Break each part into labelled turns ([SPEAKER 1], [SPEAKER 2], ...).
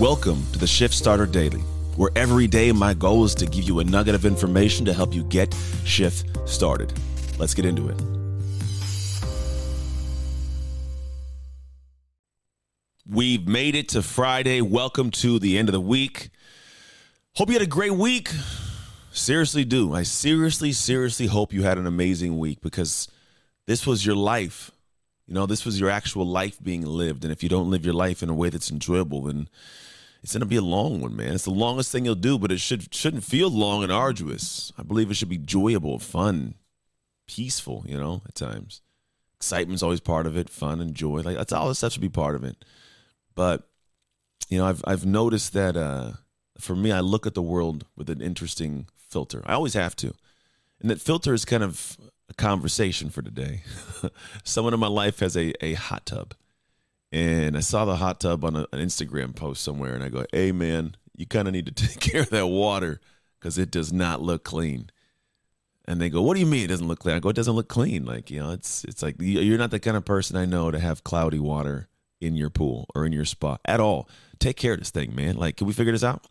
[SPEAKER 1] Welcome to the Shift Starter Daily, where every day my goal is to give you a nugget of information to help you get shift started. Let's get into it. We've made it to Friday. Welcome to the end of the week. Hope you had a great week. Seriously, do. I seriously, seriously hope you had an amazing week because this was your life. You know, this was your actual life being lived. And if you don't live your life in a way that's enjoyable, then it's going to be a long one, man. It's the longest thing you'll do, but it should shouldn't feel long and arduous. I believe it should be enjoyable, fun, peaceful. You know, at times, excitement's always part of it. Fun and joy, like that's all this stuff should be part of it. But you know, I've I've noticed that uh, for me, I look at the world with an interesting filter. I always have to, and that filter is kind of a conversation for today. Someone in my life has a a hot tub and I saw the hot tub on a, an Instagram post somewhere, and I go, "Hey, man, you kind of need to take care of that water because it does not look clean." And they go, "What do you mean it doesn't look clean?" I go, "It doesn't look clean. Like you know, it's it's like you're not the kind of person I know to have cloudy water in your pool or in your spa at all. Take care of this thing, man. Like, can we figure this out?"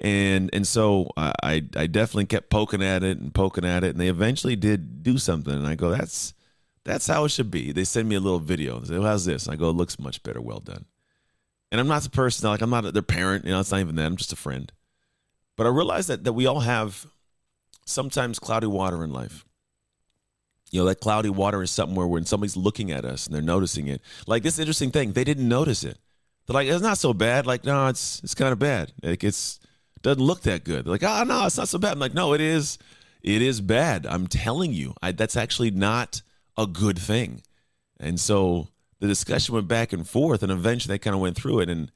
[SPEAKER 1] And and so I I definitely kept poking at it and poking at it, and they eventually did do something. And I go, "That's." That's how it should be. They send me a little video. They say, well, "How's this?" And I go, "It looks much better. Well done." And I'm not the person like I'm not their parent. You know, it's not even that. I'm just a friend. But I realize that that we all have sometimes cloudy water in life. You know, that cloudy water is something where when somebody's looking at us and they're noticing it. Like this interesting thing, they didn't notice it. They're like, "It's not so bad." Like, no, it's it's kind of bad. Like it's doesn't look that good. They're like, "Oh no, it's not so bad." I'm like, "No, it is. It is bad. I'm telling you. I, that's actually not." a good thing. And so the discussion went back and forth, and eventually they kind of went through it. And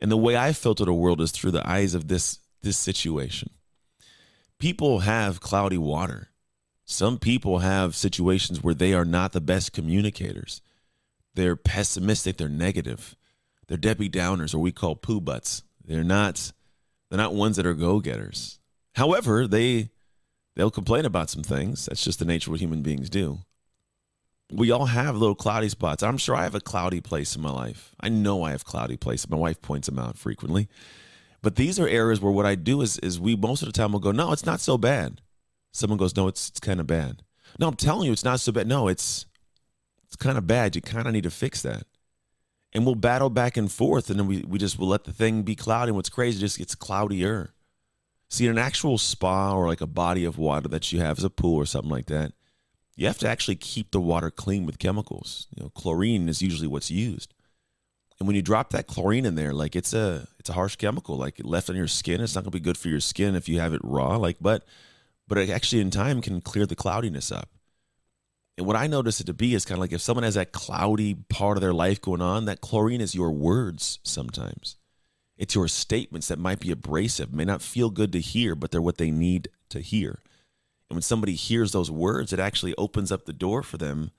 [SPEAKER 1] and the way I filter the world is through the eyes of this this situation. People have cloudy water. Some people have situations where they are not the best communicators. They're pessimistic, they're negative. They're Debbie Downers, or we call poo butts. They're not they're not ones that are go-getters. However, they they'll complain about some things. That's just the nature of what human beings do we all have little cloudy spots. I'm sure I have a cloudy place in my life. I know I have cloudy places. My wife points them out frequently. But these are areas where what I do is is we most of the time will go, no, it's not so bad. Someone goes, no, it's it's kind of bad. No, I'm telling you, it's not so bad. No, it's it's kind of bad. You kind of need to fix that. And we'll battle back and forth, and then we, we just will let the thing be cloudy. And what's crazy, just gets cloudier. See, in an actual spa or like a body of water that you have as a pool or something like that, you have to actually keep the water clean with chemicals. You know, chlorine is usually what's used. And when you drop that chlorine in there, like it's a it's a harsh chemical. Like left on your skin, it's not gonna be good for your skin if you have it raw. Like, but but it actually in time can clear the cloudiness up. And what I notice it to be is kind of like if someone has that cloudy part of their life going on, that chlorine is your words sometimes. It's your statements that might be abrasive, may not feel good to hear, but they're what they need to hear. And when somebody hears those words, it actually opens up the door for them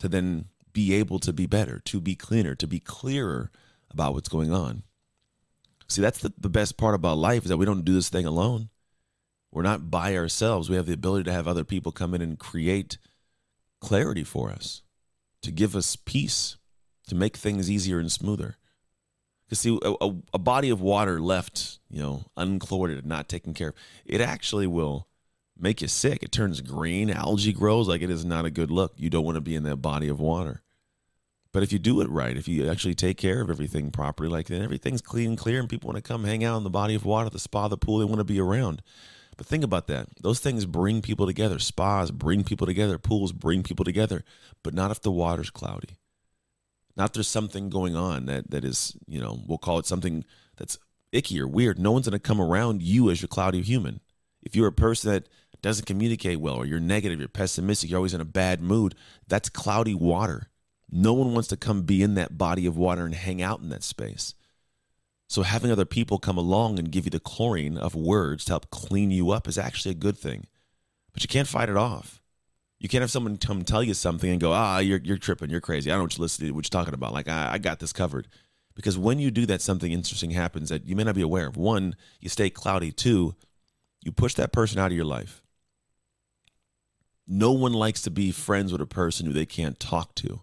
[SPEAKER 1] to then be able to be better, to be cleaner, to be clearer about what's going on. See, that's the, the best part about life is that we don't do this thing alone. We're not by ourselves. We have the ability to have other people come in and create clarity for us, to give us peace, to make things easier and smoother. Because see, a, a, body of water left, you know, unchlorinated, not taken care of, it actually will make you sick. It turns green, algae grows. Like it is not a good look. You don't want to be in that body of water. But if you do it right, if you actually take care of everything properly, like then everything's clean and clear, and people want to come hang out in the body of water, the spa, the pool, they want to be around. But think about that. Those things bring people together. Spas bring people together. Pools bring people together. But not if the water's cloudy. Not if there's something going on that that is, you know, we'll call it something that's icky or weird. No one's to come around you as your cloudy human. If you're a person that doesn't communicate well, or you're negative, you're pessimistic, you're always in a bad mood, that's cloudy water. No one wants to come be in that body of water and hang out in that space. So having other people come along and give you the chlorine of words to help clean you up is actually a good thing. But you can't fight it off. You can't have someone come tell you something and go, ah, you're, you're tripping, you're crazy. I don't know what you're listening to, what you're talking about. Like, I, I got this covered. Because when you do that, something interesting happens that you may not be aware of. One, you stay cloudy. Two, you push that person out of your life. No one likes to be friends with a person who they can't talk to,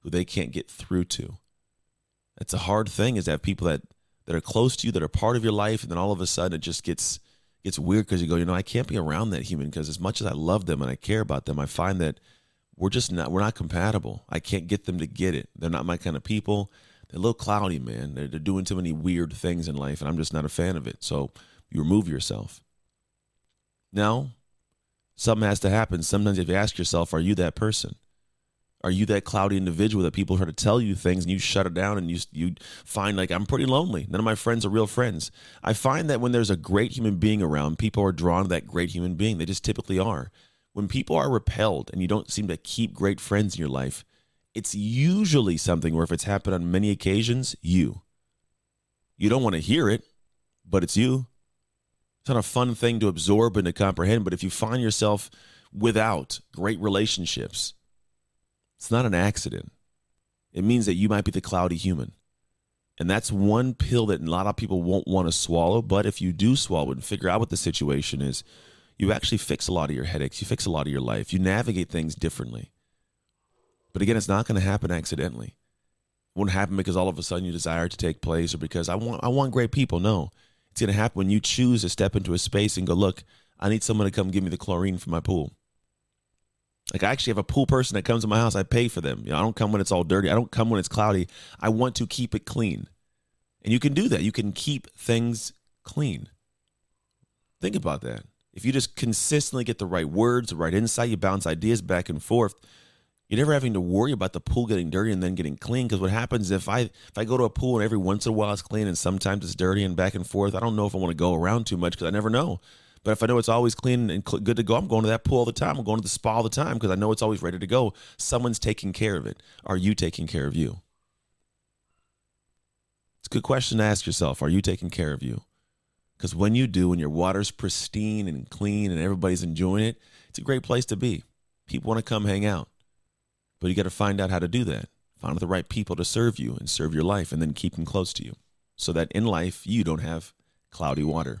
[SPEAKER 1] who they can't get through to. It's a hard thing is to have people that that are close to you, that are part of your life, and then all of a sudden it just gets gets weird because you go, you know, I can't be around that human because as much as I love them and I care about them, I find that we're just not we're not compatible. I can't get them to get it. They're not my kind of people. They're a little cloudy, man. They're, they're doing too many weird things in life, and I'm just not a fan of it. So you remove yourself. Now, something has to happen. Sometimes if you ask yourself, are you that person? Are you that cloudy individual that people try to tell you things and you shut it down and you you find like I'm pretty lonely. None of my friends are real friends. I find that when there's a great human being around, people are drawn to that great human being. They just typically are. When people are repelled and you don't seem to keep great friends in your life, it's usually something where if it's happened on many occasions, you. You don't want to hear it, but it's you. It's not a fun thing to absorb and to comprehend, but if you find yourself without great relationships, it's not an accident. It means that you might be the cloudy human. And that's one pill that a lot of people won't want to swallow. But if you do swallow it and figure out what the situation is, you actually fix a lot of your headaches. You fix a lot of your life. You navigate things differently. But again, it's not going to happen accidentally. It won't happen because all of a sudden you desire to take place or because I want I want great people. No. It's going to happen when you choose to step into a space and go, look, I need someone to come give me the chlorine for my pool. Like I actually have a pool person that comes to my house. I pay for them. You know, I don't come when it's all dirty. I don't come when it's cloudy. I want to keep it clean. And you can do that. You can keep things clean. Think about that. If you just consistently get the right words, the right insight, you bounce ideas back and forth, you're never having to worry about the pool getting dirty and then getting clean. Because what happens if I if I go to a pool and every once in a while it's clean and sometimes it's dirty and back and forth, I don't know if I want to go around too much because I never know. But if I know it's always clean and good to go, I'm going to that pool all the time. I'm going to the spa all the time because I know it's always ready to go. Someone's taking care of it. Are you taking care of you? It's a good question to ask yourself. Are you taking care of you? Because when you do, when your water's pristine and clean and everybody's enjoying it, it's a great place to be. People want to come hang out. But you got to find out how to do that. Find the right people to serve you and serve your life and then keep them close to you so that in life you don't have cloudy water.